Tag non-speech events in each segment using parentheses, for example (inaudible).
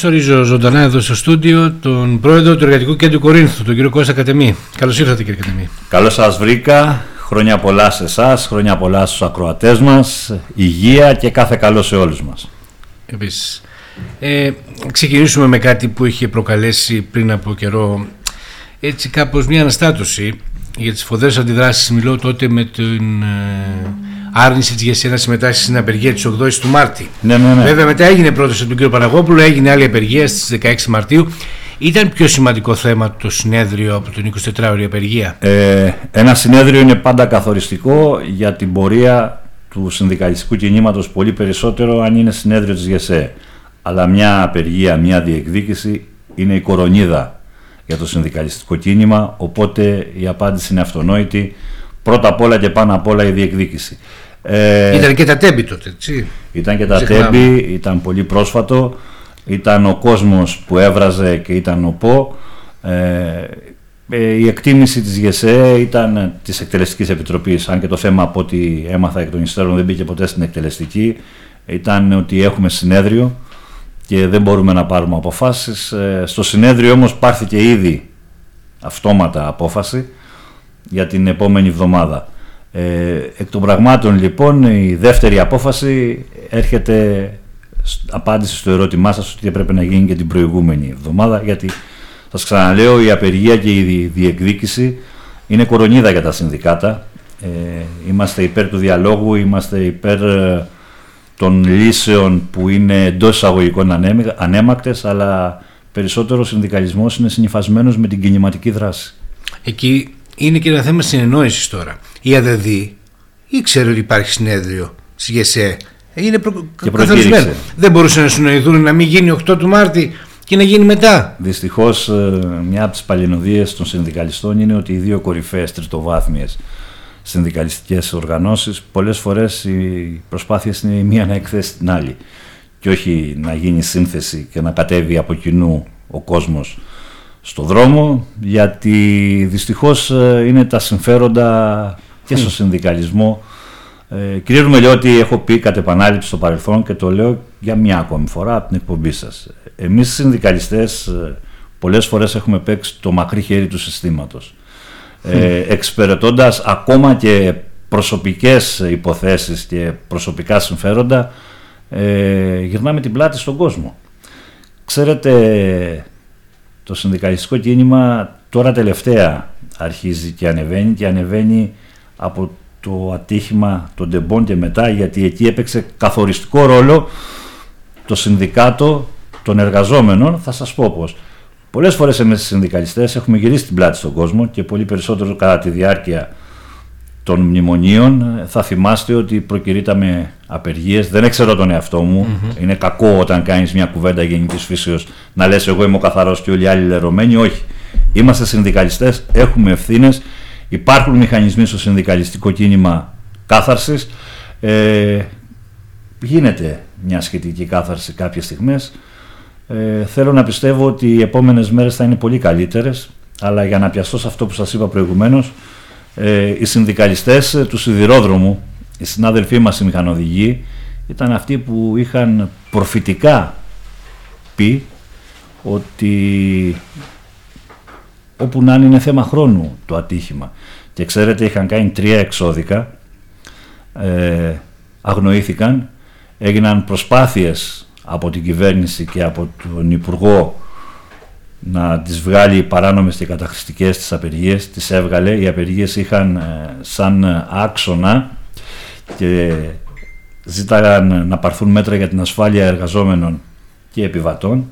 Καλώς ορίζω ζωντανά εδώ στο στούντιο τον πρόεδρο του Εργατικού Κέντρου Κορίνθου, τον κύριο Κώστα Κατεμή. Καλώς ήρθατε κύριε Κατεμή. Καλώς σας βρήκα. Χρόνια πολλά σε εσάς, χρόνια πολλά στους ακροατές μας, υγεία και κάθε καλό σε όλους μας. Επίσης. Ε, ξεκινήσουμε με κάτι που είχε προκαλέσει πριν από καιρό έτσι κάπως μια αναστάτωση για τις φοδρές αντιδράσεις. Μιλώ τότε με την ε, άρνηση της ΓΕΣΕ να συμμετάσχει στην απεργία της 8 του Μάρτη. Ναι, ναι, ναι. Βέβαια μετά έγινε πρόταση από τον κύριο Παναγόπουλο, έγινε άλλη απεργία στις 16 Μαρτίου. Ήταν πιο σημαντικό θέμα το συνέδριο από την 24ωρη απεργία; Ε, ένα συνέδριο είναι πάντα καθοριστικό για την πορεία του συνδικαλιστικού κινήματος πολύ περισσότερο αν είναι συνέδριο της ΓΕΣΕ. Αλλά μια απεργία, μια διεκδίκηση είναι η κορονίδα για το συνδικαλιστικό κίνημα, οπότε η απάντηση είναι αυτονόητη. Πρώτα απ' όλα και πάνω απ' όλα η διεκδίκηση. Ε, ήταν και τα τέμπη τότε, έτσι. Ήταν και τα τέμπη, ήταν πολύ πρόσφατο. Ήταν ο κόσμος που έβραζε και ήταν ο ΠΟ. Ε, ε, η εκτίμηση της ΓΕΣΕ ήταν της Εκτελεστικής Επιτροπής, αν και το θέμα από ό,τι έμαθα εκ των υστέρων δεν μπήκε ποτέ στην εκτελεστική, ήταν ότι έχουμε συνέδριο και δεν μπορούμε να πάρουμε αποφάσεις. Ε, στο συνέδριο όμως πάρθηκε ήδη αυτόματα απόφαση για την επόμενη εβδομάδα. Ε, εκ των πραγμάτων λοιπόν η δεύτερη απόφαση έρχεται απάντηση στο ερώτημά σας ότι έπρεπε να γίνει και την προηγούμενη εβδομάδα γιατί σας ξαναλέω η απεργία και η διεκδίκηση είναι κορονίδα για τα συνδικάτα. Ε, είμαστε υπέρ του διαλόγου, είμαστε υπέρ ε, των λύσεων που είναι εντός εισαγωγικών ανέμακτες αλλά περισσότερο ο συνδικαλισμός είναι συνειφασμένος με την κινηματική δράση. Εκεί είναι και ένα θέμα συνεννόησης τώρα. Η ΑΔΔ ήξερε ότι υπάρχει συνέδριο τη ΓΕΣΕ. Είναι προ... καθορισμένο. Δεν μπορούσαν να συνοηθούν να μην γίνει 8 του Μάρτη και να γίνει μετά. Δυστυχώς, ε, μια από τις παλινοδίες των συνδικαλιστών είναι ότι οι δύο κορυφαίες τριτοβάθμιες συνδικαλιστικές οργανώσεις πολλές φορές οι προσπάθειες είναι η μία να εκθέσει την άλλη. Και όχι να γίνει σύνθεση και να κατέβει από κοινού ο κόσμος στο δρόμο γιατί δυστυχώς ε, είναι τα συμφέροντα και στο συνδικαλισμό. Ε, κύριε Ρουμελιώτη έχω πει κατ' επανάληψη στο παρελθόν και το λέω για μια ακόμη φορά από την εκπομπή σας. Εμείς οι συνδικαλιστές ε, πολλές φορές έχουμε παίξει το μακρύ χέρι του συστήματος. Ε, εξυπηρετώντας ακόμα και προσωπικές υποθέσεις και προσωπικά συμφέροντα ε, γυρνάμε την πλάτη στον κόσμο. Ξέρετε το συνδικαλιστικό κίνημα τώρα τελευταία αρχίζει και ανεβαίνει και ανεβαίνει από το ατύχημα των Ντεμπών και μετά γιατί εκεί έπαιξε καθοριστικό ρόλο το συνδικάτο των εργαζόμενων. Θα σας πω πως πολλές φορές εμείς οι συνδικαλιστές έχουμε γυρίσει την πλάτη στον κόσμο και πολύ περισσότερο κατά τη διάρκεια των μνημονίων θα θυμάστε ότι προκυρήταμε απεργίες. Δεν ξέρω τον εαυτό μου. Είναι κακό όταν κάνεις μια κουβέντα γενικής φύσεως να λες εγώ είμαι ο καθαρός και όλοι οι άλλοι λερωμένοι όχι. Είμαστε συνδικαλιστές, έχουμε ευθύνες. υπάρχουν μηχανισμοί στο συνδικαλιστικό κίνημα κάθαρσης. Ε, γίνεται μια σχετική κάθαρση κάποιες στιγμές. Ε, θέλω να πιστεύω ότι οι επόμενες μέρες θα είναι πολύ καλύτερες αλλά για να πιαστώ σε αυτό που σας είπα προηγουμένως ε, οι συνδικαλιστές ε, του σιδηρόδρομου, οι συνάδελφοί μας οι μηχανοδηγοί, ήταν αυτοί που είχαν προφητικά πει ότι όπου να είναι θέμα χρόνου το ατύχημα. Και ξέρετε είχαν κάνει τρία εξώδικα, ε, αγνοήθηκαν, έγιναν προσπάθειες από την κυβέρνηση και από τον Υπουργό να τις βγάλει παράνομες και καταχρηστικές τις απεργίες, τις έβγαλε. Οι απεργίες είχαν ε, σαν άξονα και ζήταγαν να πάρθουν μέτρα για την ασφάλεια εργαζόμενων και επιβατών.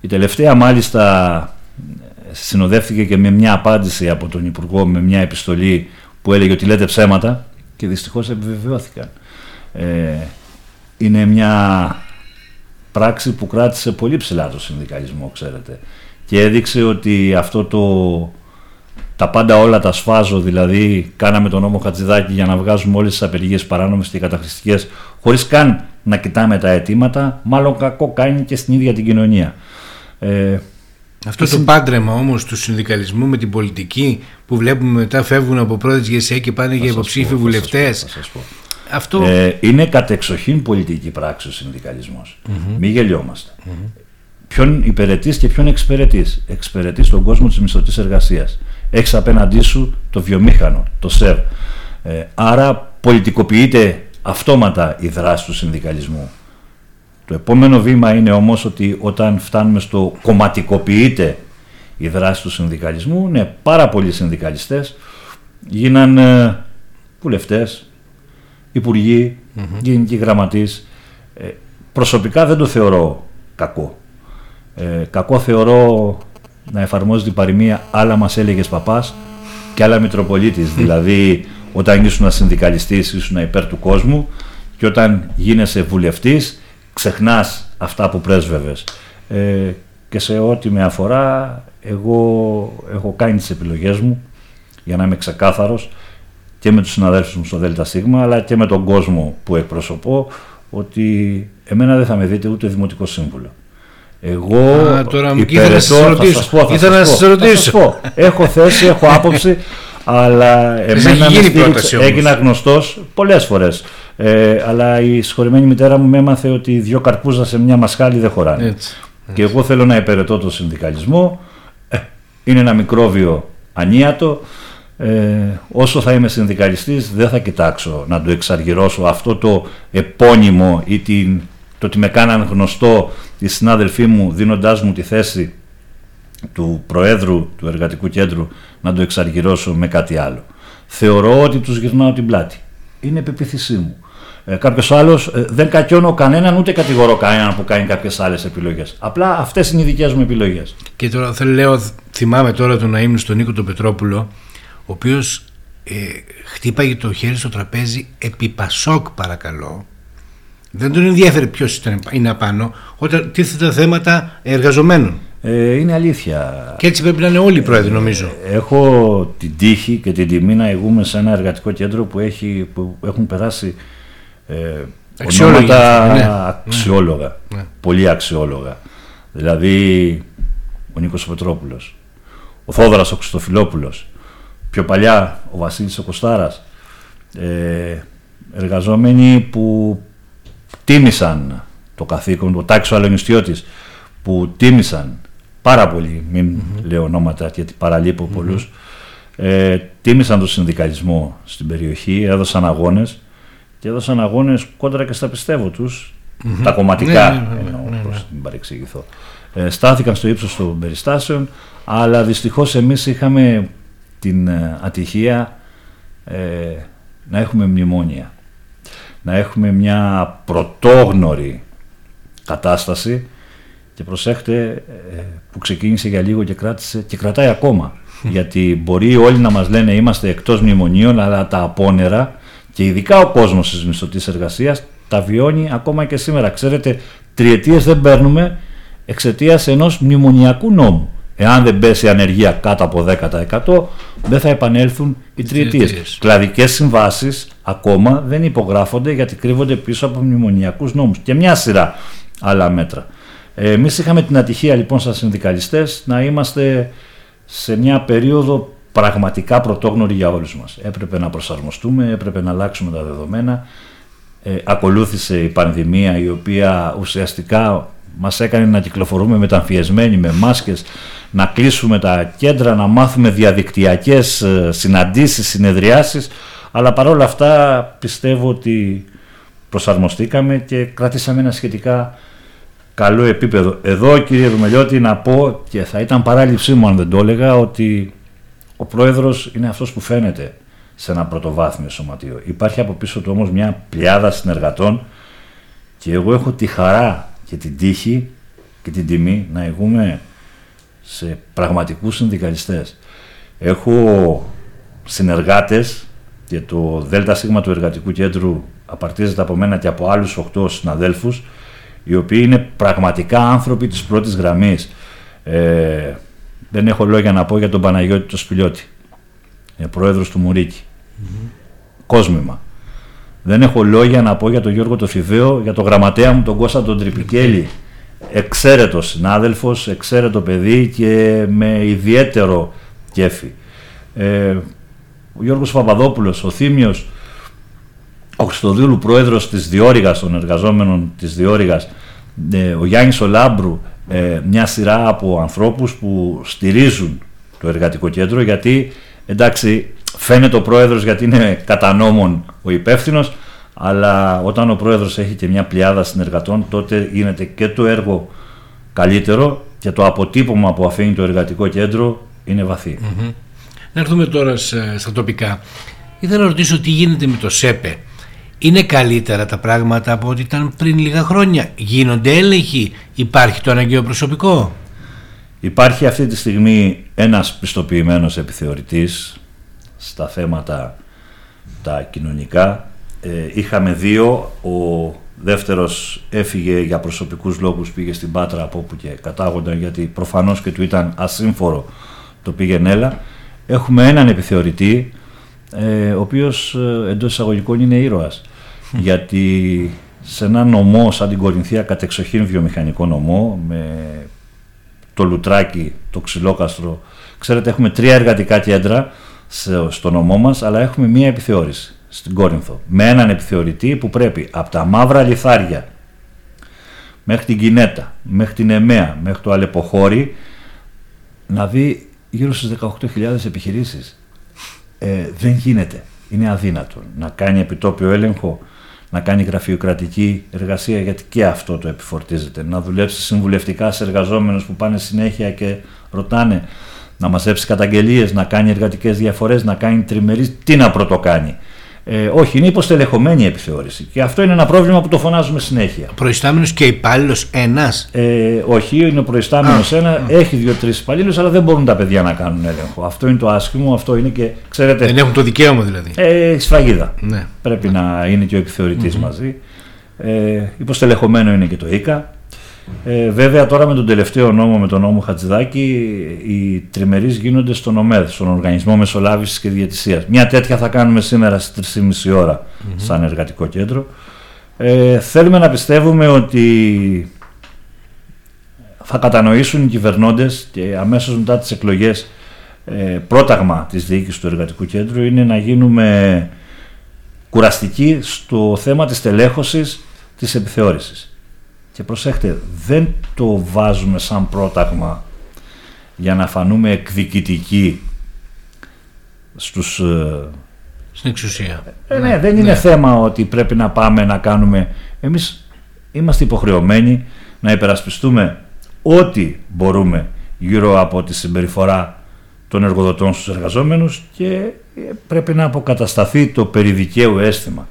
Η τελευταία μάλιστα συνοδεύτηκε και με μια απάντηση από τον Υπουργό με μια επιστολή που έλεγε ότι λέτε ψέματα και δυστυχώς επιβεβαιώθηκαν. Ε, είναι μια πράξη που κράτησε πολύ ψηλά το συνδικαλισμό, ξέρετε και έδειξε ότι αυτό το τα πάντα όλα τα σφάζω, δηλαδή κάναμε τον νόμο Χατζηδάκη για να βγάζουμε όλες τις απεργίες παράνομες και καταχρηστικές χωρίς καν να κοιτάμε τα αιτήματα, μάλλον κακό κάνει και στην ίδια την κοινωνία. Ε, Αυτό το πάντρεμα όμως του συνδικαλισμού με την πολιτική που βλέπουμε μετά φεύγουν από πρόεδρες ΓΕΣΕ και πάνε για υποψήφοι βουλευτές. Αυτό... Ε, είναι κατεξοχήν πολιτική πράξη ο συνδικαλισμός. Mm-hmm. Μην γελιόμαστε. Mm-hmm. Ποιον υπηρετείς και ποιον εξυπηρετείς. Εξυπηρετείς τον κόσμο της μισθωτής εργασίας. Έχεις απέναντί σου το βιομήχανο, το ΣΕΒ. Ε, άρα πολιτικοποιείται αυτόματα η δράση του συνδικαλισμού. Το επόμενο βήμα είναι όμως ότι όταν φτάνουμε στο κομματικοποιείται η δράση του συνδικαλισμού, ναι, πάρα πολλοί συνδικαλιστές γίναν βουλευτές, υπουργοί, mm-hmm. γενικοί γραμματείς. Ε, προσωπικά δεν το θεωρώ κακό. Ε, κακό θεωρώ να εφαρμόζει την παροιμία άλλα μας έλεγες παπάς και άλλα Μητροπολίτης. δηλαδή όταν ήσουν συνδικαλιστής ήσουν υπέρ του κόσμου και όταν γίνεσαι βουλευτής ξεχνάς αυτά που πρέσβευες. Ε, και σε ό,τι με αφορά εγώ έχω κάνει τις επιλογές μου για να είμαι ξεκάθαρος και με τους συναδέλφους μου στο ΔΣ αλλά και με τον κόσμο που εκπροσωπώ ότι εμένα δεν θα με δείτε ούτε δημοτικό σύμβουλο. Εγώ Α, τώρα μου ήθελα να σας ρωτήσω. Ήθελα να σας ρωτήσω. Έχω θέση, έχω (laughs) άποψη, αλλά εμένα με έγινα γνωστός πολλές φορές. Ε, αλλά η συγχωρημένη μητέρα μου με έμαθε ότι δύο καρπούζα σε μια μασχάλη δεν χωράνε. Έτσι. Και εγώ θέλω να υπηρετώ τον συνδικαλισμό. Ε, είναι ένα μικρόβιο ανίατο. Ε, όσο θα είμαι συνδικαλιστής δεν θα κοιτάξω να το εξαργυρώσω αυτό το επώνυμο ή την, το ότι με κάναν γνωστό οι συνάδελφοί μου δίνοντάς μου τη θέση του Προέδρου του Εργατικού Κέντρου να το εξαργυρώσω με κάτι άλλο. Θεωρώ ότι τους γυρνάω την πλάτη. Είναι πεποίθησή μου. Ε, Κάποιος άλλος ε, δεν κακιώνω κανέναν ούτε κατηγορώ κανέναν που κάνει κάποιες άλλες επιλογές. Απλά αυτές είναι οι δικές μου επιλογές. Και τώρα θέλω λέω, θυμάμαι τώρα τον ήμουν στον Νίκο τον Πετρόπουλο, ο οποίος ε, χτύπαγε το χέρι στο τραπέζι επί Πασόκ, παρακαλώ. Δεν τον ενδιαφέρει ποιος είναι απάνω, όταν τίθεται θέματα εργαζομένων. Ε, είναι αλήθεια. Και έτσι πρέπει να είναι όλοι οι πρόεδροι, νομίζω. Ε, έχω την τύχη και την τιμή να ηγούμε σε ένα εργατικό κέντρο που, έχει, που έχουν περάσει ε, ονόματα ναι, ναι. αξιόλογα, ναι. πολύ αξιόλογα. Δηλαδή ο Νίκος Πετρόπουλος, ο Θόδωρας ο Χριστοφιλόπουλος, πιο παλιά ο Βασίλης ο Κωστάρας, ε, εργαζόμενοι που τίμησαν το καθήκον, ο Τάξο Αλενιστιώτης, που τίμησαν πάρα πολύ, μην λέω ονόματα γιατί παραλείπω πολλούς, ε, τίμησαν τον συνδικαλισμό στην περιοχή, έδωσαν αγώνες και έδωσαν αγώνες κόντρα και στα πιστεύω τους, τα κομματικά, ναι, ναι, εννοώ, ναι, ναι. μην παρεξηγηθώ. Ε, στάθηκαν στο ύψος των περιστάσεων, αλλά δυστυχώς εμείς είχαμε την ε, ατυχία ε, να έχουμε μνημόνια, να έχουμε μια πρωτόγνωρη κατάσταση και προσέχτε ε, που ξεκίνησε για λίγο και κράτησε και κρατάει ακόμα. Γιατί μπορεί όλοι να μας λένε είμαστε εκτός μνημονίων, αλλά τα απόνερα και ειδικά ο κόσμος της μισθωτής εργασίας τα βιώνει ακόμα και σήμερα. Ξέρετε, τριετίες δεν παίρνουμε εξαιτίας ενός μνημονιακού νόμου. Εάν δεν πέσει η ανεργία κάτω από 10% δεν θα επανέλθουν οι τριετίες. Κλαδικές συμβάσεις ακόμα δεν υπογράφονται γιατί κρύβονται πίσω από μνημονιακούς νόμους και μια σειρά άλλα μέτρα. Εμείς είχαμε την ατυχία λοιπόν σαν συνδικαλιστές να είμαστε σε μια περίοδο πραγματικά πρωτόγνωρη για όλους μας. Έπρεπε να προσαρμοστούμε, έπρεπε να αλλάξουμε τα δεδομένα. Ε, ακολούθησε η πανδημία η οποία ουσιαστικά μας έκανε να κυκλοφορούμε μεταμφιεσμένοι με μάσκες, να κλείσουμε τα κέντρα, να μάθουμε διαδικτυακές ε, συναντήσεις, συνεδριάσεις, αλλά παρόλα αυτά πιστεύω ότι προσαρμοστήκαμε και κρατήσαμε ένα σχετικά καλό επίπεδο. Εδώ κύριε Ρουμελιώτη να πω και θα ήταν παράληψή μου αν δεν το έλεγα ότι ο πρόεδρος είναι αυτός που φαίνεται σε ένα πρωτοβάθμιο σωματείο. Υπάρχει από πίσω του όμως μια πλειάδα συνεργατών και εγώ έχω τη χαρά και την τύχη και την τιμή να ηγούμε σε πραγματικούς συνδικαλιστές. Έχω συνεργάτες και το ΔΣ του Εργατικού Κέντρου απαρτίζεται από μένα και από άλλους 8 συναδέλφους οι οποίοι είναι πραγματικά άνθρωποι της πρώτης γραμμής. Ε, δεν έχω λόγια να πω για τον Παναγιώτη το Σπηλιώτη, ε, πρόεδρος του Μουρίκη. Mm-hmm. Κόσμημα. Δεν έχω λόγια να πω για τον Γιώργο το Φιδαίο, για τον γραμματέα μου τον Κώστα τον Τρυπικέλη, εξαίρετος συνάδελφος, εξαίρετο παιδί και με ιδιαίτερο κέφι. Ε, ο Γιώργος Παπαδόπουλος, ο Θήμιος, ο Χριστοδούλου πρόεδρος της Διόρυγας, των εργαζόμενων της Διόρυγας, ε, ο Γιάννης Ολάμπρου, ε, μια σειρά από ανθρώπους που στηρίζουν το εργατικό κέντρο γιατί εντάξει φαίνεται ο πρόεδρος γιατί είναι κατά νόμον ο υπεύθυνος, αλλά όταν ο πρόεδρος έχει και μια πλειάδα συνεργατών τότε γίνεται και το έργο καλύτερο και το αποτύπωμα που αφήνει το εργατικό κέντρο είναι βαθύ. Να έρθουμε τώρα στα τοπικά. Ήθελα να ρωτήσω τι γίνεται με το ΣΕΠΕ. Είναι καλύτερα τα πράγματα από ό,τι ήταν πριν λίγα χρόνια; Γίνονται έλεγχοι; Υπάρχει το αναγκαίο προσωπικό; Υπάρχει αυτή τη στιγμή ένας πιστοποιημένος επιθεωρητής στα θέματα τα κοινωνικά. Ε, είχαμε δύο. Ο δεύτερος έφυγε για προσωπικούς λόγους, πήγε στην Πάτρα από όπου και κατάγονταν γιατί προφανώς και του ήταν ασύμφορο το πήγαινε έλα. Έχουμε έναν επιθεωρητή ε, ο οποίος ε, εντός εισαγωγικών είναι ήρωας γιατί σε ένα νομό σαν την Κορινθία κατεξοχήν βιομηχανικό νομό με το Λουτράκι, το Ξυλόκαστρο ξέρετε έχουμε τρία εργατικά κέντρα στο νομό μας αλλά έχουμε μία επιθεώρηση στην Κόρινθο με έναν επιθεωρητή που πρέπει από τα μαύρα λιθάρια μέχρι την Κινέτα, μέχρι την Εμέα, μέχρι το Αλεποχώρι να δει γύρω στις 18.000 επιχειρήσεις. Ε, δεν γίνεται. Είναι αδύνατο να κάνει επιτόπιο έλεγχο, να κάνει γραφειοκρατική εργασία, γιατί και αυτό το επιφορτίζεται. Να δουλέψει συμβουλευτικά σε εργαζόμενους που πάνε συνέχεια και ρωτάνε να μαζέψει καταγγελίες, να κάνει εργατικές διαφορές, να κάνει τριμερείς, τι να πρωτοκάνει. Ε, όχι, είναι υποστελεχωμένη η επιθεώρηση. Και αυτό είναι ένα πρόβλημα που το φωνάζουμε συνέχεια. Προϊστάμενος και υπάλληλος ένας; Ε, όχι, είναι ο προϊστάμενος ένα, έχει δύο-τρει υπαλλήλους, αλλά δεν μπορούν τα παιδιά να κάνουν έλεγχο. Αυτό είναι το άσχημο, αυτό είναι και. Ξέρετε, δεν έχουν το δικαίωμα δηλαδή. Ε, σφραγίδα. Ναι. Πρέπει να είναι και ο επιθεωρητη μαζί. Ε, υποστελεχωμένο είναι και το ΙΚΑ. Ε, βέβαια τώρα με τον τελευταίο νόμο, με τον νόμο Χατζηδάκη, οι τριμερείς γίνονται στον ΟΜΕΔ, στον Οργανισμό Μεσολάβησης και Διατησίας. Μια τέτοια θα κάνουμε σήμερα στις 3.30 ώρα σαν εργατικό κέντρο. Ε, θέλουμε να πιστεύουμε ότι θα κατανοήσουν οι κυβερνώντες και αμέσως μετά τις εκλογές ε, πρόταγμα της διοίκησης του εργατικού κέντρου είναι να γίνουμε κουραστικοί στο θέμα της τελέχωσης της επιθεώρησης. Και προσέχτε, δεν το βάζουμε σαν πρόταγμα για να φανούμε εκδικητικοί στους... Ε, Στην εξουσία. Ε, ναι, δεν είναι ναι. θέμα ότι πρέπει να πάμε να κάνουμε... Εμείς είμαστε υποχρεωμένοι να υπερασπιστούμε ό,τι μπορούμε γύρω από τη συμπεριφορά των εργοδοτών στους εργαζόμενους και ε, πρέπει να αποκατασταθεί το περιδικαίου αίσθημα.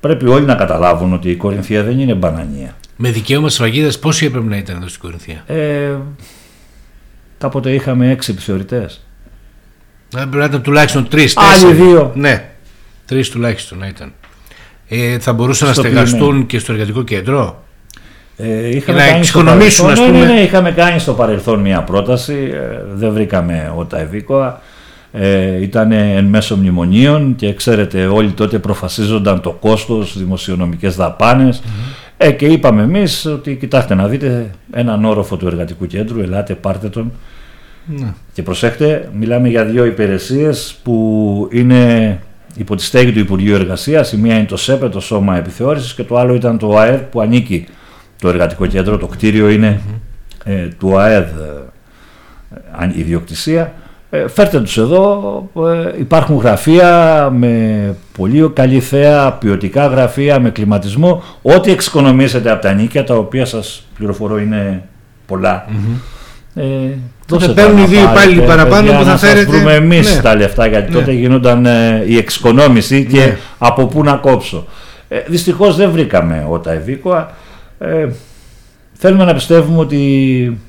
Πρέπει όλοι να καταλάβουν ότι η Κορινθία δεν είναι μπανανία. Με δικαίωμα σφραγίδα, πόσοι έπρεπε να ήταν εδώ στην Κορινθία; Ε, κάποτε είχαμε έξι επιθεωρητές. Ε, πρέπει να ήταν τουλάχιστον τρεις. Άλλοι δύο. Ναι, τρεις τουλάχιστον να ήταν. Ε, θα μπορούσαν να στεγαστούν και στο εργατικό κέντρο; Ε, είχαμε να εξοικονομήσουν, ας ναι, πούμε. Ναι, ναι, είχαμε κάνει στο παρελθόν μια πρόταση. Ε, δεν βρήκαμε ότα ευήκοα. Ε, ήταν εν μέσω μνημονίων και ξέρετε όλοι τότε προφασίζονταν το κόστος, δημοσιονομικές δαπάνες. Ε, και είπαμε εμείς ότι κοιτάξτε να δείτε έναν όροφο του εργατικού κέντρου, ελάτε πάρτε τον. Ναι. και προσέχτε μιλάμε για δύο υπηρεσίες που είναι υπό τη στέγη του Υπουργείου Εργασίας. Η μία είναι το ΣΕΠΕ, το Σώμα Επιθεώρησης και το άλλο ήταν το ΑΕΔ που ανήκει το εργατικό κέντρο, το κτίριο ε, του ΑΕΔ ε, ιδιοκτησία. ε, φέρτε τους εδώ, ε, υπάρχουν γραφεία με πολύ καλή θέα, ποιοτικά γραφεία με κλιματισμό, ό,τι εξοικονομήσετε από τα νίκια, τα οποία σας πληροφορώ είναι πολλά. Mm-hmm. Ε, θα παίρνουν οι δύο υπάλληλοι παραπάνω που θα φέρετε. Θα βρούμε εμείς ναι. τα λεφτά, γιατί ναι. τότε γινόταν ε, η εξοικονόμηση και ναι. από πού να κόψω. Ε, Δυστυχώς δεν βρήκαμε ότα ευήκοα. Ε, θέλουμε να πιστεύουμε ότι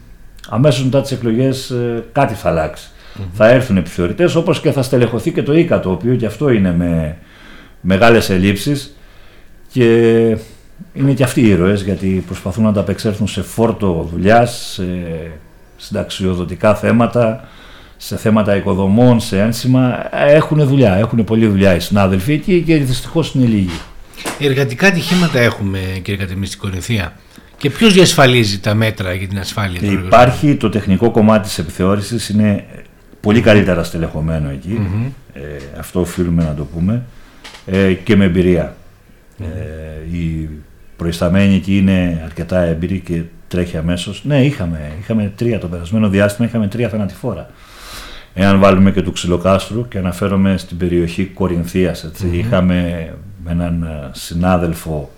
αμέσως μετά τις εκλογές ε, κάτι θα αλλάξει θα έρθουν επιθεωρητές όπως και θα στελεχωθεί και το ΙΚΑ το οποίο και αυτό είναι με μεγάλες ελλείψεις και είναι και αυτοί οι ήρωες γιατί προσπαθούν να τα απεξέλθουν σε φόρτο δουλειάς, σε συνταξιοδοτικά θέματα, σε θέματα οικοδομών, σε ένσημα. Έχουν δουλειά, έχουν πολλή δουλειά οι συνάδελφοι εκεί και δυστυχώς είναι λίγοι. Εργατικά ατυχήματα έχουμε κύριε Κατεμή στην Κορινθία Και ποιος διασφαλίζει τα μέτρα για την ασφάλεια των Υπάρχει το τεχνικό κομμάτι της επιθεώρησης, είναι πολύ καλύτερα στελεχωμένο ε, αυτό οφείλουμε να το πούμε, ε, και με εμπειρία. Ε, οι προϊσταμένοι εκεί είναι αρκετά έμπειροι και τρέχει αμέσως. Ναι, είχαμε, είχαμε τρία το περασμένο διάστημα, είχαμε τρία θανατηφόρα. Εάν βάλουμε και του Ξυλοκάστρου και αναφέρομαι στην περιοχή Κορινθίας, είχαμε έναν ε, συνάδελφο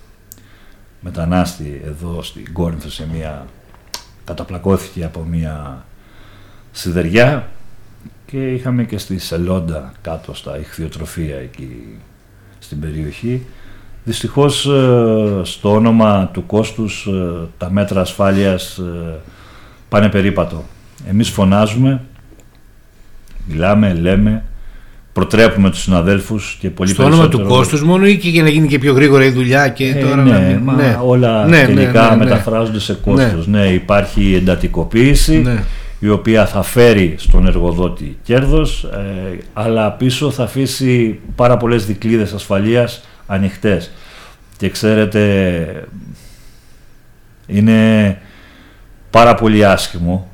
μετανάστη εδώ στην Κόρινθο σε μια καταπλακώθηκε από μια σιδεριά και είχαμε και στη Σελόντα κάτω στα ηχθειοτροφία εκεί στην περιοχή. Δυστυχώς ε, στο όνομα του κόστους ε, τα μέτρα ασφάλειας πάνε περίπατο. Εμείς φωνάζουμε, μιλάμε, λέμε, προτρέπουμε τους συναδέλφους και πολύ Στο όνομα του κόστους μόνο ή και για να γίνει και πιο γρήγορα η δουλειά και ε, τώρα ναι, να μα ναι. όλα ναι, ναι τελικά ναι, ναι, μεταφράζονται σε κόστος. Ναι, υπάρχει εντατικοποίηση η οποία θα φέρει στον εργοδότη κέρδος ε, αλλά πίσω θα αφήσει πάρα πολλές δικλείδες ασφαλείας ανοιχτές. Και ξέρετε είναι πάρα πολύ άσχημο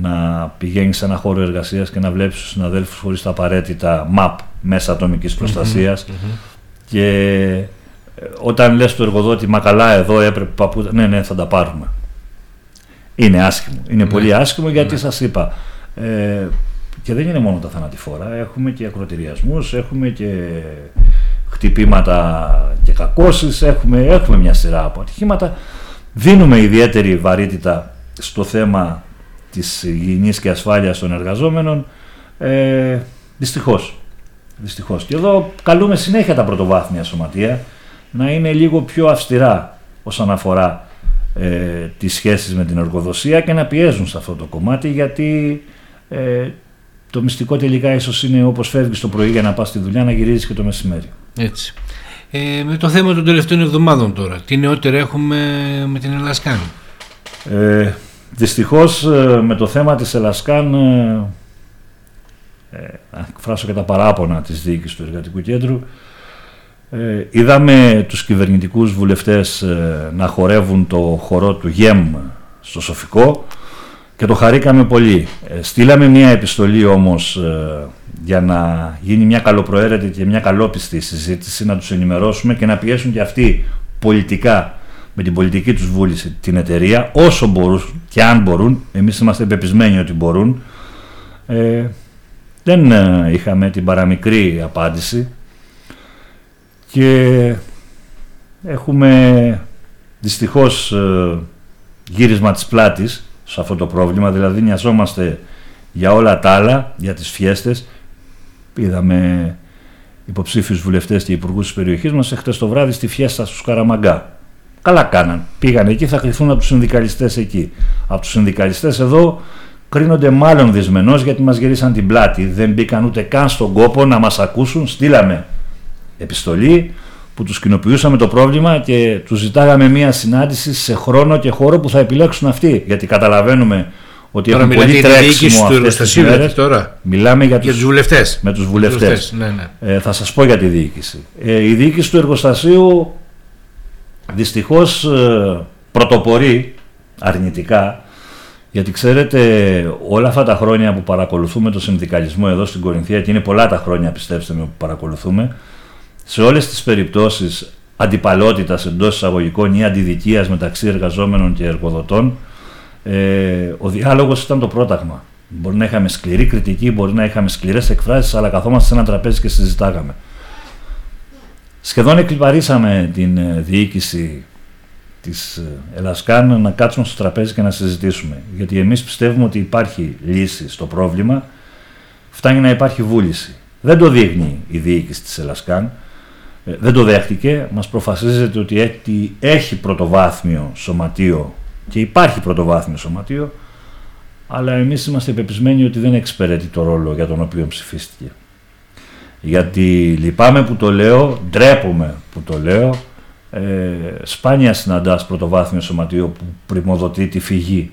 να πηγαίνεις σε ένα χώρο εργασίας και να βλέπεις τους συναδέλφους χωρίς τα απαραίτητα MAP μέσα ατομικής Και ε, όταν λες του εργοδότη, μα καλά εδώ έπρεπε παππούτα, ναι, ναι, θα τα πάρουμε. Είναι άσχημο. Είναι ναι. πολύ άσχημο γιατί ναι. σας είπα. Ε, και δεν είναι μόνο τα θανατηφόρα. Έχουμε και ακροτηριασμούς, έχουμε και χτυπήματα και κακώσεις, έχουμε, έχουμε μια σειρά από ατυχήματα. Δίνουμε ιδιαίτερη βαρύτητα στο θέμα της υγιεινής και ασφάλειας των εργαζόμενων ε, δυστυχώς. δυστυχώς. Και εδώ καλούμε συνέχεια τα πρωτοβάθμια σωματεία να είναι λίγο πιο αυστηρά όσον αφορά ε, τις σχέσεις με την εργοδοσία και να πιέζουν σε αυτό το κομμάτι γιατί ε, το μυστικό τελικά ίσως είναι όπως φεύγεις το πρωί για να πας στη δουλειά να γυρίζεις και το μεσημέρι. Έτσι. Ε, με το θέμα των τελευταίων εβδομάδων τώρα, τι νεότερο έχουμε με την Ελλασκάνη. Ε, Δυστυχώς ε, με το θέμα της Ελασκάν ε, ε, εκφράσω και τα παράπονα της διοίκησης του Εργατικού Κέντρου ε, είδαμε τους κυβερνητικούς βουλευτές ε, να χορεύουν το χορό του ΓΕΜ στο Σοφικό και το χαρήκαμε πολύ. στείλαμε μια επιστολή όμως για να γίνει μια καλοπροαίρετη και μια καλόπιστη συζήτηση, να τους ενημερώσουμε και να πιέσουν και αυτοί πολιτικά με την πολιτική τους βούληση την εταιρεία όσο μπορούν και αν μπορούν, εμείς είμαστε πεπισμένοι ότι μπορούν, ε, δεν ε, είχαμε την παραμικρή απάντηση και έχουμε δυστυχώς ε, γύρισμα της πλάτης σε αυτό το πρόβλημα, δηλαδή νοιαζόμαστε για όλα τα άλλα, για τις φιέστες. Είδαμε υποψήφιους βουλευτές και υπουργούς της περιοχής μας εχθές το βράδυ στη φιέστα στους Καραμαγκά. Καλά κάναν. Πήγαν εκεί, θα κρυθούν από τους συνδικαλιστές εκεί. Από τους συνδικαλιστές εδώ κρίνονται μάλλον δυσμενώς γιατί μας γυρίσαν την πλάτη. Δεν μπήκαν ούτε καν στον κόπο να μας ακούσουν. Στείλαμε επιστολή που τους κοινοποιούσαμε το πρόβλημα και τους ζητάγαμε μία συνάντηση σε χρόνο και χώρο που θα επιλέξουν αυτοί. Γιατί καταλαβαίνουμε ότι τώρα έχουν πολύ τρέξιμο αυτές τις μέρες. Τώρα. Μιλάμε για, για τους, βουλευτές. Με τους βουλευτές. Ναι, ναι. Ε, θα σας πω για τη διοίκηση. Ε, η διοίκηση του εργοστασίου δυστυχώς ε, πρωτοπορεί αρνητικά γιατί ξέρετε όλα αυτά τα χρόνια που παρακολουθούμε το συνδικαλισμό εδώ στην Κορινθία και είναι πολλά τα χρόνια πιστέψτε με που παρακολουθούμε σε όλες τις περιπτώσεις αντιπαλότητας εντός εισαγωγικών ή αντιδικίας μεταξύ εργαζόμενων και εργοδοτών ε, ο διάλογος ήταν το πρόταγμα. Μπορεί να είχαμε σκληρή κριτική, μπορεί να είχαμε σκληρές εκφράσεις αλλά καθόμαστε σε ένα τραπέζι και συζητάγαμε. Σχεδόν εκλυπαρίσαμε την ε, διοίκηση της ε, Ελασκάν να κάτσουμε στο τραπέζι και να συζητήσουμε. Γιατί εμείς πιστεύουμε ότι υπάρχει λύση στο πρόβλημα, φτάνει να υπάρχει βούληση. Δεν το δείχνει η διοίκηση της Ελασκάν, ε, δεν το δέχτηκε, μας προφασίζεται ότι έχει πρωτοβάθμιο σωματείο και υπάρχει πρωτοβάθμιο σωματείο, αλλά εμείς είμαστε πεπισμένοι ότι δεν εξυπηρετεί το ρόλο για τον οποίο ψηφίστηκε. Γιατί λυπάμαι που το λέω, ντρέπομαι που το λέω, ε, σπάνια συναντάς πρωτοβάθμιο σωματείο που πρημοδοτεί τη φυγή.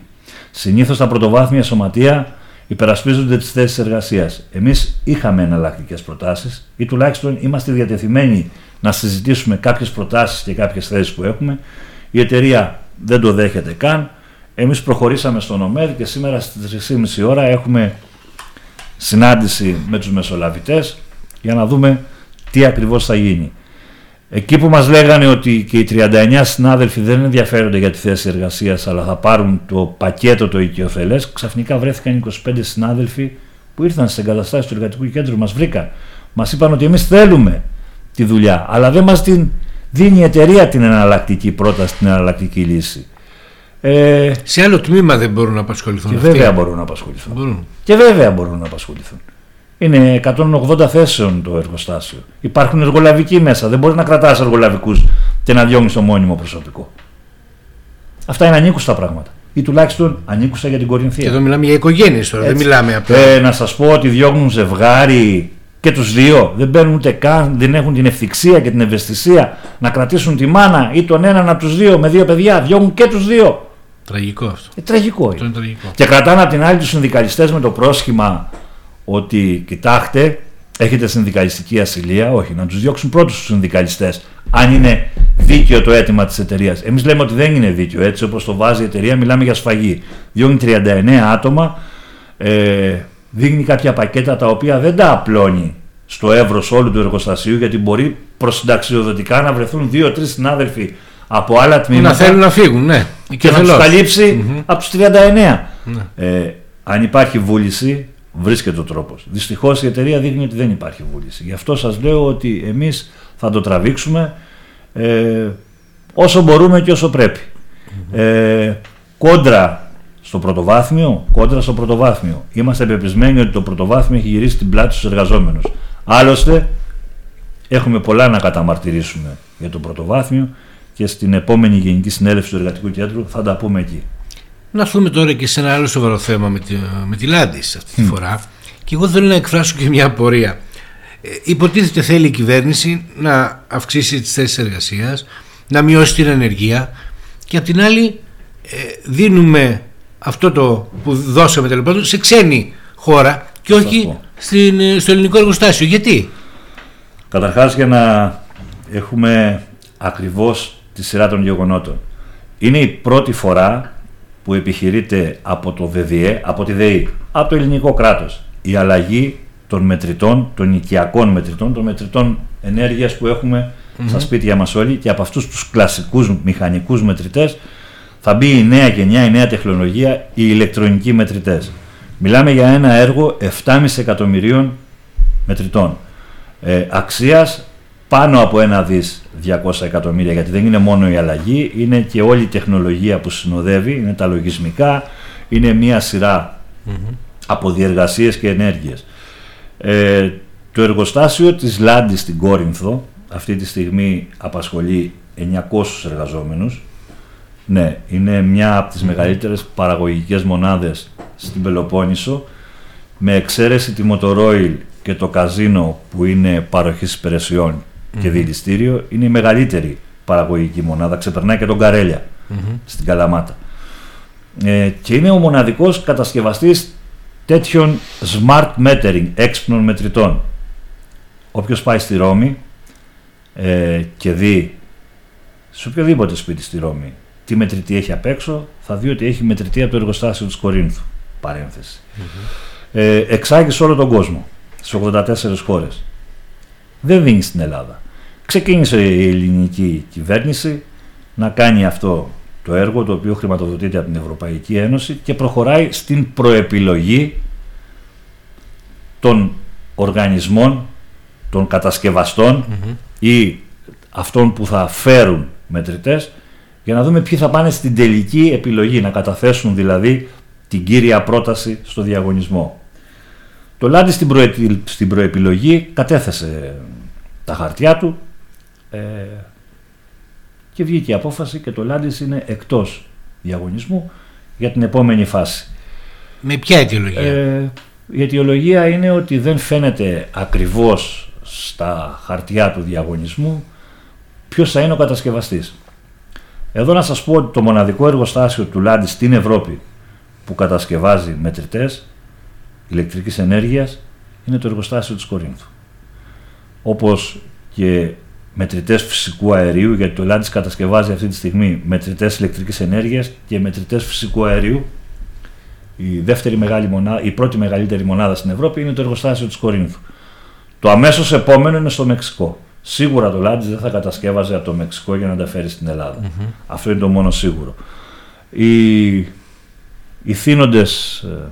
Συνήθως τα πρωτοβάθμια σωματεία υπερασπίζονται τις θέσεις εργασίας. Εμείς είχαμε εναλλακτικές προτάσεις ή τουλάχιστον είμαστε διατεθειμένοι να συζητήσουμε κάποιες προτάσεις και κάποιες θέσεις που έχουμε. Η εταιρεία δεν το δέχεται καν. Εμείς προχωρήσαμε στον ΟΜΕΔ και σήμερα στις 3.30 ώρα έχουμε συνάντηση με τους μεσολαβητές για να δούμε τι ακριβώς θα γίνει. Εκεί που μας λέγανε ότι και οι 39 συνάδελφοι δεν ενδιαφέρονται για τη θέση εργασίας αλλά θα πάρουν το πακέτο το οικειοθελές, ξαφνικά βρέθηκαν 25 συνάδελφοι που ήρθαν στις εγκαταστάσεις του εργατικού κέντρου, μας βρήκαν. Μας είπαν ότι εμείς θέλουμε τη δουλειά, αλλά δεν μας την δίνει η εταιρεία την εναλλακτική πρόταση, την εναλλακτική λύση. Ε, σε άλλο τμήμα δεν μπορούν να απασχοληθούν. Και βέβαια μπορούν να απασχοληθούν. Μπορούν. Και βέβαια μπορούν να απασχοληθούν. Είναι 180 θέσεων το εργοστάσιο. Υπάρχουν εργολαβικοί μέσα. Δεν μπορείς να κρατάς εργολαβικούς και να διώχνεις το μόνιμο προσωπικό. Αυτά είναι ανήκουστα πράγματα. Ή τουλάχιστον ανήκουστα για την Κορινθία. Και εδώ μιλάμε για οικογένειες τώρα, δεν μιλάμε απλά. Ε, να σας πω ότι διώχνουν ζευγάρι και τους δύο. Δεν μπαίνουν ούτε καν, δεν έχουν την ευθυξία και την ευαισθησία να κρατήσουν τη μάνα ή τον έναν από τους δύο με δύο παιδιά. Διώχνουν και τους δύο. Τραγικό αυτό. Ε, τραγικό είναι. είναι τραγικό. Και κρατάνε από την άλλη τους συνδικαλιστές με το πρόσχημα ότι κοιτάξτε, έχετε συνδικαλιστική ασυλία. Όχι, να τους διώξουν πρώτους τους συνδικαλιστές. Αν είναι δίκαιο το αίτημα της εταιρείας. Εμείς λέμε ότι δεν είναι δίκαιο. Έτσι όπως το βάζει η εταιρεία, μιλάμε για σφαγή. Διώχνει 39 άτομα, ε, δείχνει κάποια πακέτα τα οποία δεν τα απλώνει στο εύρος όλου του εργοστασίου, γιατί μπορεί προσυνταξιοδοτικά να βρεθούν δύο-τρει συνάδελφοι από άλλα τμήματα. Να θέλουν να φύγουν, ναι. Και, και να τους καλύψει mm-hmm. από τους 39. Ναι. Ε, αν υπάρχει βούληση, βρίσκεται ο τρόπος. Δυστυχώς η εταιρεία δείχνει ότι δεν υπάρχει βούληση. Γι' αυτό σας λέω ότι εμείς θα το τραβήξουμε ε, όσο μπορούμε και όσο πρέπει. Ε, κόντρα στο πρωτοβάθμιο, κόντρα στο πρωτοβάθμιο. Είμαστε πεπισμένοι ότι το πρωτοβάθμιο έχει γυρίσει την πλάτη στους εργαζόμενους. Άλλωστε, έχουμε πολλά να καταμαρτυρήσουμε για το πρωτοβάθμιο και στην επόμενη Γενική Συνέλευση του Εργατικού Κέντρου θα τα πούμε εκεί. Να έρθουμε τώρα και σε ένα άλλο σοβαρό θέμα με τη, με τη Λάντις αυτή τη φορά και εγώ θέλω να εκφράσω και μια απορία. Ε, υποτίθεται θέλει η κυβέρνηση να αυξήσει τις θέσεις εργασίας, να μειώσει την ανεργία και απ' την άλλη ε, δίνουμε αυτό το που δώσαμε τέλος πάντων σε ξένη χώρα και όχι στην, ε, στο ελληνικό εργοστάσιο. Γιατί; Καταρχάς για να έχουμε ακριβώς τη σειρά των γεγονότων. Είναι η πρώτη φορά που επιχειρείται από το ΔΔΕ, από τη ΔΕΗ, από το ελληνικό κράτος, η αλλαγή των μετρητών, των οικιακών μετρητών, των μετρητών ενέργειας που εχουμε στα σπίτια μας όλοι και από αυτούς τους κλασικούς μηχανικούς μετρητές θα μπει η νέα γενιά, η νέα τεχνολογία, οι ηλεκτρονικοί μετρητές. Μιλάμε για ένα έργο 7,5 εκατομμυρίων μετρητών. Ε, αξίας πάνω από ένα δις 200 εκατομμύρια, γιατί δεν είναι μόνο η αλλαγή, είναι και όλη η τεχνολογία που συνοδεύει, είναι τα λογισμικά, είναι μία σειρά mm-hmm. από διεργασίες και ενέργειες. Ε, το εργοστάσιο της Λάντι στην Κόρινθο αυτή τη στιγμή απασχολεί 900 εργαζόμενους. Ναι, είναι μια από τις μεγαλύτερες παραγωγικές μονάδες στην Πελοπόννησο με εξαίρεση τη Motoroil και το καζίνο που είναι παροχής υπηρεσιών και δηληστήριο είναι η μεγαλύτερη παραγωγική μονάδα, ξεπερνάει και τον καρελια στην Καλαμάτα. Ε, και είναι ο μοναδικός κατασκευαστής τέτοιων smart metering, έξυπνων μετρητών. Όποιος πάει στη Ρώμη ε, και δει σε οποιοδήποτε σπίτι στη Ρώμη τι μετρητή έχει απ' έξω, θα δει ότι έχει μετρητή από το εργοστάσιο της Κορίνθου. Παρένθεση. Ε, εξάγει σε όλο τον κόσμο, σε 84 χώρες. Δεν δίνει στην Ελλάδα. Ξεκίνησε η ελληνική κυβέρνηση να κάνει αυτό το έργο το οποίο χρηματοδοτείται από την Ευρωπαϊκή Ένωση και προχωράει στην προεπιλογή των οργανισμών, των κατασκευαστων ή αυτών που θα φέρουν μετρητές για να δούμε ποιοι θα πάνε στην τελική επιλογή, να καταθέσουν δηλαδή την κύρια πρόταση στο διαγωνισμό. Το Λάντι στην, στην προεπιλογή κατέθεσε τα χαρτιά του ε, και βγήκε η απόφαση και το Λάντις είναι εκτός διαγωνισμού για την επόμενη φάση. Με ποια αιτιολογία; Ε, η αιτιολογία είναι ότι δεν φαίνεται ακριβώς στα χαρτιά του διαγωνισμού ποιος θα είναι ο κατασκευαστής. Εδώ να σας πω ότι το μοναδικό εργοστάσιο του Λάντις στην Ευρώπη που κατασκευάζει μετρητές ηλεκτρικής ενέργειας είναι το εργοστάσιο της Κορίνθου. Όπως και μετρητές φυσικού αερίου, γιατί το Λάντις κατασκευάζει αυτή τη στιγμή μετρητές ηλεκτρικής ενέργειας και μετρητές φυσικού αερίου. Η, δεύτερη μεγάλη μονάδα, η πρώτη μεγαλύτερη μονάδα στην Ευρώπη είναι το εργοστάσιο της Κορίνθου. Το αμέσως επόμενο είναι στο Μεξικό. Σίγουρα το Λάντις δεν θα κατασκεύαζε από το Μεξικό για να τα φέρει στην ελλαδα Αυτό είναι το μόνο σίγουρο. Οι, οι θύνοντες ε,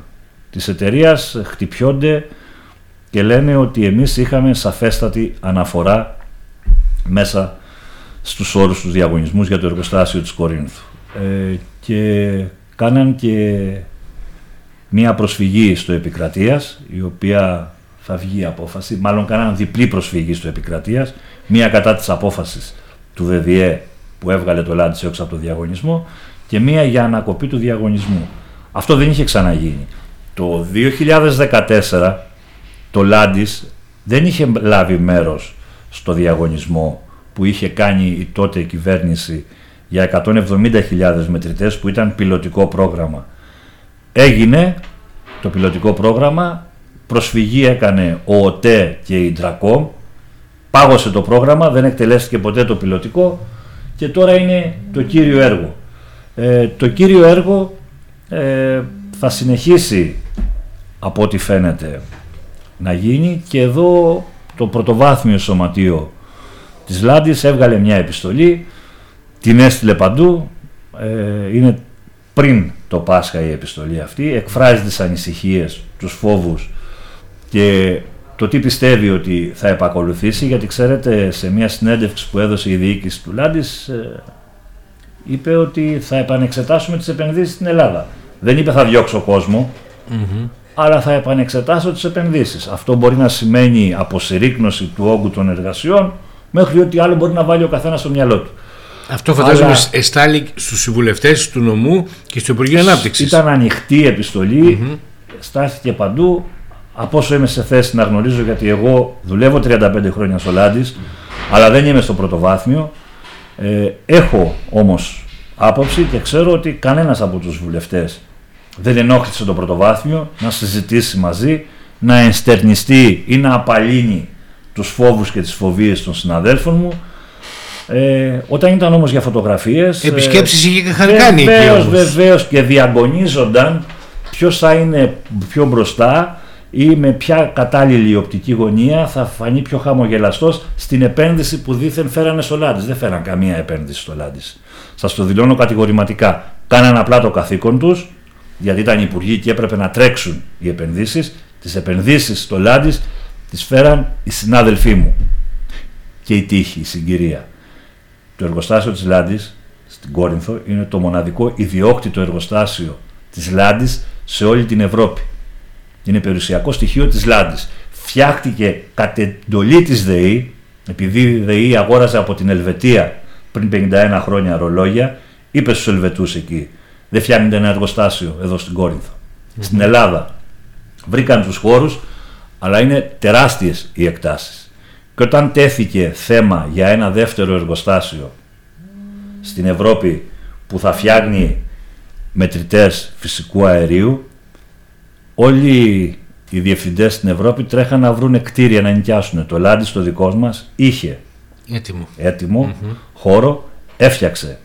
της εταιρείας χτυπιόνται και λένε ότι εμείς είχαμε σαφέστατη αναφορά μέσα στους όρους τους διαγωνισμούς για το εργοστάσιο της Κορίνθου. Ε, και κάναν και μία προσφυγή στο Επικρατείας, η οποία θα βγει η απόφαση, μάλλον κάναν διπλή προσφυγή στο Επικρατείας, μία κατά της απόφασης του ΔΔΕ που έβγαλε το Λάντις έξω από το διαγωνισμό και μία για ανακοπή του διαγωνισμού. Αυτό δεν είχε ξαναγίνει. Το 2014 το Λάντις δεν είχε λάβει μέρος στο διαγωνισμό που είχε κάνει η τότε κυβέρνηση για 170.000 μετρητές που ήταν πιλωτικό πρόγραμμα. Έγινε το πιλωτικό πρόγραμμα, προσφυγή έκανε ο ΟΤΕ και η Ντρακόμ, πάγωσε το πρόγραμμα, δεν εκτελέστηκε ποτέ το πιλωτικό και τώρα είναι το κύριο έργο. Ε, το κύριο έργο ε, θα συνεχίσει από ό,τι φαίνεται να γίνει και εδώ το πρωτοβάθμιο σωματείο της Λάντης έβγαλε μια επιστολή, την έστειλε παντού, ε, είναι πριν το Πάσχα η επιστολή αυτή, εκφράζει τις ανησυχίες, τους φόβους και το τι πιστεύει ότι θα επακολουθήσει, γιατί ξέρετε σε μια συνέντευξη που έδωσε η διοίκηση του Λάντης ε, είπε ότι θα επανεξετάσουμε τις επενδύσεις στην Ελλάδα. Δεν είπε θα διώξω αλλά θα επανεξετάσω τις επενδύσεις. Αυτό μπορεί να σημαίνει αποσυρρήκνωση του όγκου των εργασιών μέχρι ότι άλλο μπορεί να βάλει ο καθένας στο μυαλό του. Αυτό φαντάζομαι Αλλά... εστάλει στους συμβουλευτές του νομού και στο Υπουργείο Ανάπτυξης. Ήταν ανοιχτή επιστολή, mm-hmm. στάθηκε παντού. Από όσο είμαι σε θέση να γνωρίζω, γιατί εγώ δουλεύω 35 χρόνια στο Λάντις, αλλά δεν είμαι στο πρωτοβάθμιο. Ε, έχω όμως άποψη και ξέρω ότι κανένας από τους βουλευτές δεν ενόχλησε το πρωτοβάθμιο να συζητήσει μαζί, να ενστερνιστεί ή να απαλύνει τους φόβους και τις φοβίες των συναδέλφων μου. Ε, όταν ήταν όμως για φωτογραφίες... Ε, Επισκέψεις είχε κάνει βεβαίως, βεβαίως και διαγωνίζονταν ποιος θα είναι πιο μπροστά ή με ποια κατάλληλη οπτική γωνία θα φανεί πιο χαμογελαστός στην επένδυση που δήθεν φέρανε στο Λάντις. Δεν φέραν καμία επένδυση στο Λάντις. Σας το δηλώνω κατηγορηματικά. Κάναν απλά το καθήκον τους, γιατί ήταν υπουργοί και έπρεπε να τρέξουν οι επενδύσεις. Τις επενδύσεις στο Λάντις τις φέραν οι συνάδελφοί μου και η τύχη, η συγκυρία. Το εργοστάσιο της Λάντης στην Κόρινθο είναι το μοναδικό ιδιόκτητο εργοστάσιο της Λάντης σε όλη την Ευρώπη. Είναι περιουσιακό στοιχείο της Λάντης. Φτιάχτηκε κατ' εντολή της ΔΕΗ, επειδή η ΔΕΗ αγόραζε από την Ελβετία πριν 51 χρόνια ρολόγια, είπε στους Ελβετούς εκεί, δεν φτιάχνετε ένα εργοστάσιο εδώ στην κορινθο Στην Ελλάδα. Βρήκαν τους χώρους, αλλά είναι τεράστιες οι εκτάσεις. Και όταν τέθηκε θέμα για ένα δεύτερο εργοστάσιο στην Ευρώπη που θα φτιάχνει μετρητές φυσικού αερίου, όλοι οι διευθυντές στην Ευρώπη τρέχαν να βρουν κτίρια να νοικιάσουν. Το Λάντι στο δικό μας είχε έτοιμο, χώρο, έφτιαξε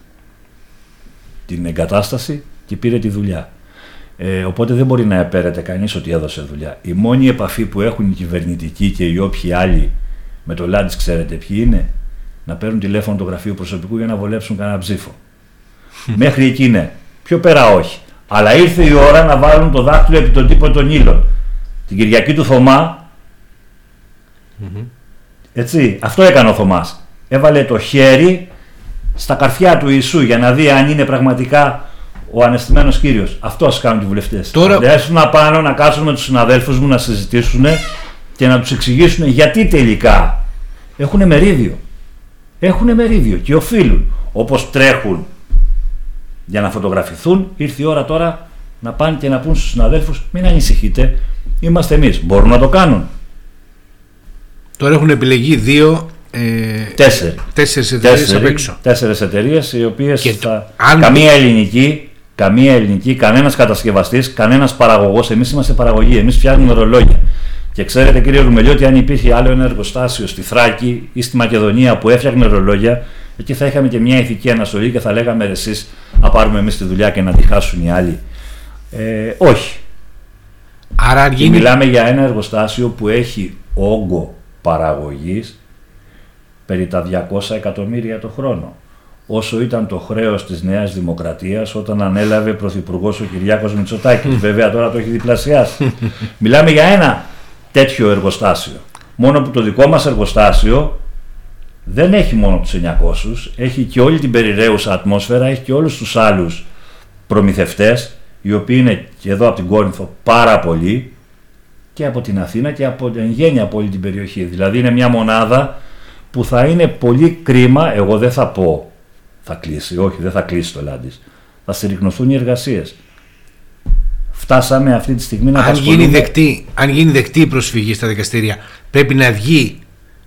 την εγκατάσταση και πήρε τη δουλειά. Ε, οπότε δεν μπορεί να επέρεται κανείς ότι έδωσε δουλειά. Η μόνη επαφή που έχουν οι κυβερνητικοί και οι όποιοι άλλοι με το Λάντς ξέρετε ποιοι είναι. Να παίρνουν τηλέφωνο το γραφείο προσωπικού για να βολέψουν κανένα ψήφο. Μέχρι εκεί είναι. Πιο πέρα όχι. Αλλά ήρθε η ώρα να βάλουν το δάχτυλο επί τον τύπο των ήλων. Την Κυριακή του θωμα Έτσι, αυτό έκανε ο Θωμάς. Έβαλε το χέρι στα καρφιά του Ιησού για να δει αν είναι πραγματικά ο ανεστημένος κύριος. Αυτό κάνουν οι βουλευτές. Τώρα... Να έρθουν απάνω να κάτσουν με τους συναδέλφους μου να συζητήσουν και να τους εξηγήσουν γιατί τελικά έχουν μερίδιο. Έχουν μερίδιο και οφείλουν. Όπως τρέχουν για να φωτογραφηθούν, ήρθε η ώρα τώρα να πάνε και να πούν στους συναδέλφους: Μην ανησυχείτε, είμαστε εμείς. Μπορούν να το κάνουν. Τώρα έχουν επιλεγεί δύο ε, Τέσσερι. Τέσσερις εταιρείες απ' έξω. Τέσσερις εταιρείες οι οποίες θα... Καμία ελληνική, καμία ελληνική, κανένας κατασκευαστής, κανένας παραγωγός. Εμείς είμαστε παραγωγή, εμείς φτιάχνουμε ρολόγια. Και ξέρετε κύριε Ρουμελιώτη, αν υπήρχε άλλο ένα εργοστάσιο στη Θράκη ή στη Μακεδονία που έφτιαχνε ρολόγια, εκεί θα είχαμε και μια ηθική αναστολή και θα λέγαμε εσείς να πάρουμε εμείς τη δουλειά και να τη χάσουν οι άλλοι. Ε, όχι. Άρα γίνει... Μιλάμε για ένα εργοστάσιο που έχει όγκο παραγωγής περί τα 200 εκατομμύρια το χρόνο. Όσο ήταν το χρέος της Νέας Δημοκρατίας όταν ανέλαβε πρωθυπουργός ο Κυριάκος Μητσοτάκης. Βέβαια τώρα το έχει διπλασιάσει. (laughs) Μιλάμε για ένα τέτοιο εργοστάσιο. Μόνο που το δικό μας εργοστάσιο δεν έχει μόνο τους 900, έχει και όλη την περιραίουσα ατμόσφαιρα, έχει και όλους τους άλλους προμηθευτές, οι οποίοι είναι και εδώ από την Κόρινθο πάρα πολλοί και από την Αθήνα και από την γένεια από όλη την περιοχή. Δηλαδή είναι μια μονάδα που θα είναι πολύ κρίμα, εγώ δεν θα πω θα κλείσει, όχι δεν θα κλείσει το Λάντις, θα συρρυκνωθούν οι εργασίες. Φτάσαμε αυτή τη στιγμή να αν γίνει, δεκτή, αν γίνει δεκτή η προσφυγή στα δικαστήρια, πρέπει να βγει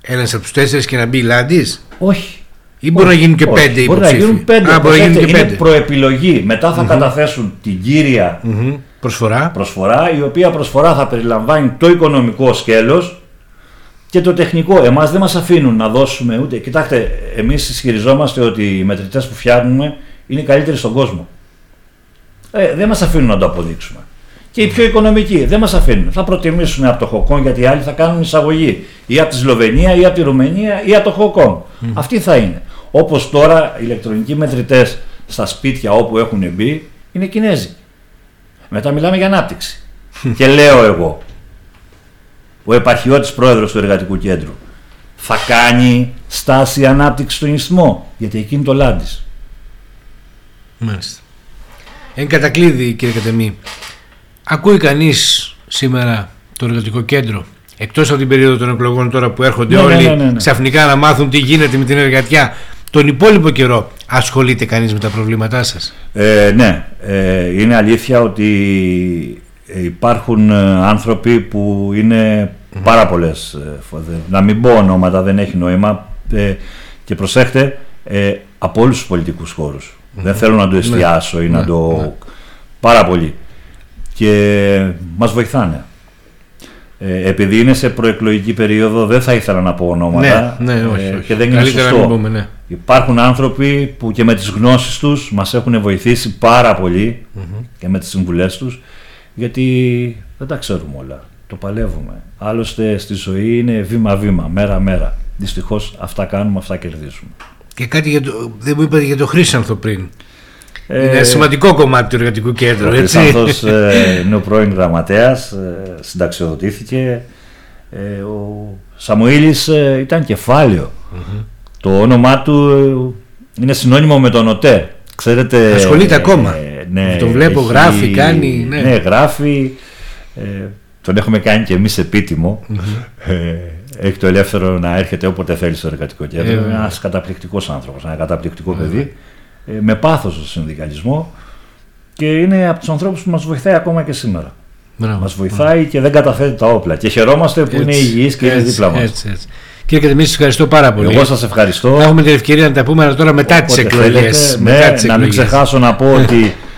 ένας από τους τέσσερις και να μπει Λάντις; Όχι. Ή μπορεί να γίνουν και πέντε Μπορεί να γίνουν πέντε. Α, μπορεί να γίνουν και είναι προεπιλογή. Μετά θα καταθέσουν την κύρια προσφορά. προσφορά, η οποία προσφορά θα περιλαμβάνει το οικονομικό σκέλος και το τεχνικό. Εμάς δεν μας αφήνουν να δώσουμε ούτε... Κοιτάξτε, εμείς ισχυριζόμαστε ότι οι μετρητές που φτιάχνουμε είναι οι καλύτεροι στον κόσμο. Ε, δεν μας αφήνουν να το αποδείξουμε. Και οι πιο οικονομικοί δεν μας αφήνουν. Θα προτιμήσουν από το Χοκόν γιατί οι άλλοι θα κάνουν εισαγωγή ή από τη Σλοβενία ή από τη Ρουμανία ή από το Χοκόν. Mm. Αυτοί θα είναι. Όπως τώρα οι ηλεκτρονικοί μετρητές στα σπίτια όπου έχουν μπει είναι Κινέζοι. Μετά μιλάμε για ανάπτυξη. (laughs) και λέω εγώ, ο επαρχιώτης πρόεδρος του Εργατικού Κέντρου, θα κάνει στάση ανάπτυξης στον Ισθμό, γιατί εκεί είναι το Λάντις. Μάλιστα. Εν κατακλείδη κύριε Κατεμή, ακούει κανείς σήμερα το Εργατικό Κέντρο, εκτός από την περίοδο των εκλογών τώρα που έρχονται ναι, ναι όλοι ναι, ναι, ναι, ξαφνικά να μάθουν τι γίνεται με την εργατιά, τον υπόλοιπο καιρό ασχολείται κανείς με τα προβλήματά σας; Ε, ναι, ε, είναι αλήθεια ότι υπάρχουν ε, άνθρωποι που είναι πάρα πολλές ε, να μην πω ονόματα δεν έχει νόημα ε, και προσέχτε από όλους τους πολιτικούς δεν θέλω να το ναι. εστιάσω ή να ναι, το ναι. πάρα πολύ. Και μας βοηθάνε. Επειδή είναι σε προεκλογική περίοδο δεν θα ήθελα να πω ονόματα ναι, ναι, όχι, όχι. και δεν είναι σωστό. Υπάρχουν άνθρωποι που και με τις γνώσεις τους μας έχουν βοηθήσει πάρα και με τις συμβουλές τους γιατί δεν τα ξέρουμε όλα. Το παλεύουμε. Άλλωστε στη ζωή είναι βήμα-βήμα, μέρα-μέρα. Δυστυχώς αυτά κάνουμε, αυτά κερδίζουμε. Και κάτι για το, δεν μου είπατε για το Χρήσανθο πριν. Ε, είναι σημαντικό κομμάτι του εργατικού κέντρου. Ο Χρήσανθος ε, (laughs) είναι ο πρώην γραμματέας, ε, συνταξιοδοτήθηκε. Ε, ο Σαμουήλης ε, ήταν Το όνομά του είναι συνώνυμο με τον ΟΤΕ. Ξέρετε, Ασχολείται ακόμα. Ναι, τον βλέπω, έχει, γράφει, κάνει. Ναι, ναι γράφει. Ε, τον έχουμε κάνει και εμείς επίτιμο. Ε, έχει το ελεύθερο να έρχεται όποτε θέλει στο εργατικό κέντρο. Είναι ένας καταπληκτικός άνθρωπος, ένα καταπληκτικό παιδί. Ε, με πάθος στο συνδικαλισμό και είναι από τους ανθρώπους που μας βοηθάει ακόμα και σήμερα. Μας βοηθάει και δεν καταθέτει τα όπλα. Και χαιρόμαστε που είναι υγιή και είναι δίπλα μας. Κύριε Κατεμίση, σας ευχαριστώ πάρα πολύ. Εγώ σας ευχαριστώ. Θα έχουμε την ευκαιρία να τα πούμε τώρα μετά τις εκλογές. Ναι, να μην ξεχάσω να πω ότι (laughs)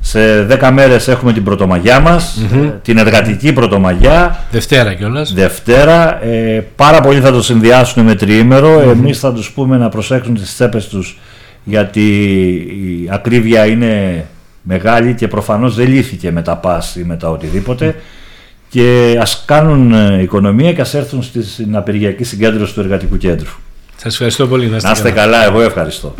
σε 10 μέρες έχουμε την πρωτομαγιά μας, την εργατική πρωτομαγιά. Δευτέρα κιόλας. Δευτέρα. Ε, πάρα πολλοί θα το συνδυάσουν με τριήμερο. Mm-hmm. Εμείς θα τους πούμε να προσέξουν τις τσέπες τους γιατί η ακρίβεια είναι μεγάλη και προφανώς δεν λύθηκε με τα πας ή με τα οτιδήποτε. Και ας κάνουν ε, οικονομία και ας έρθουν στην απεργιακή συγκέντρωση του εργατικού κέντρου. Σας ευχαριστώ πολύ. Να είστε, καλά. καλά, εγώ ευχαριστώ.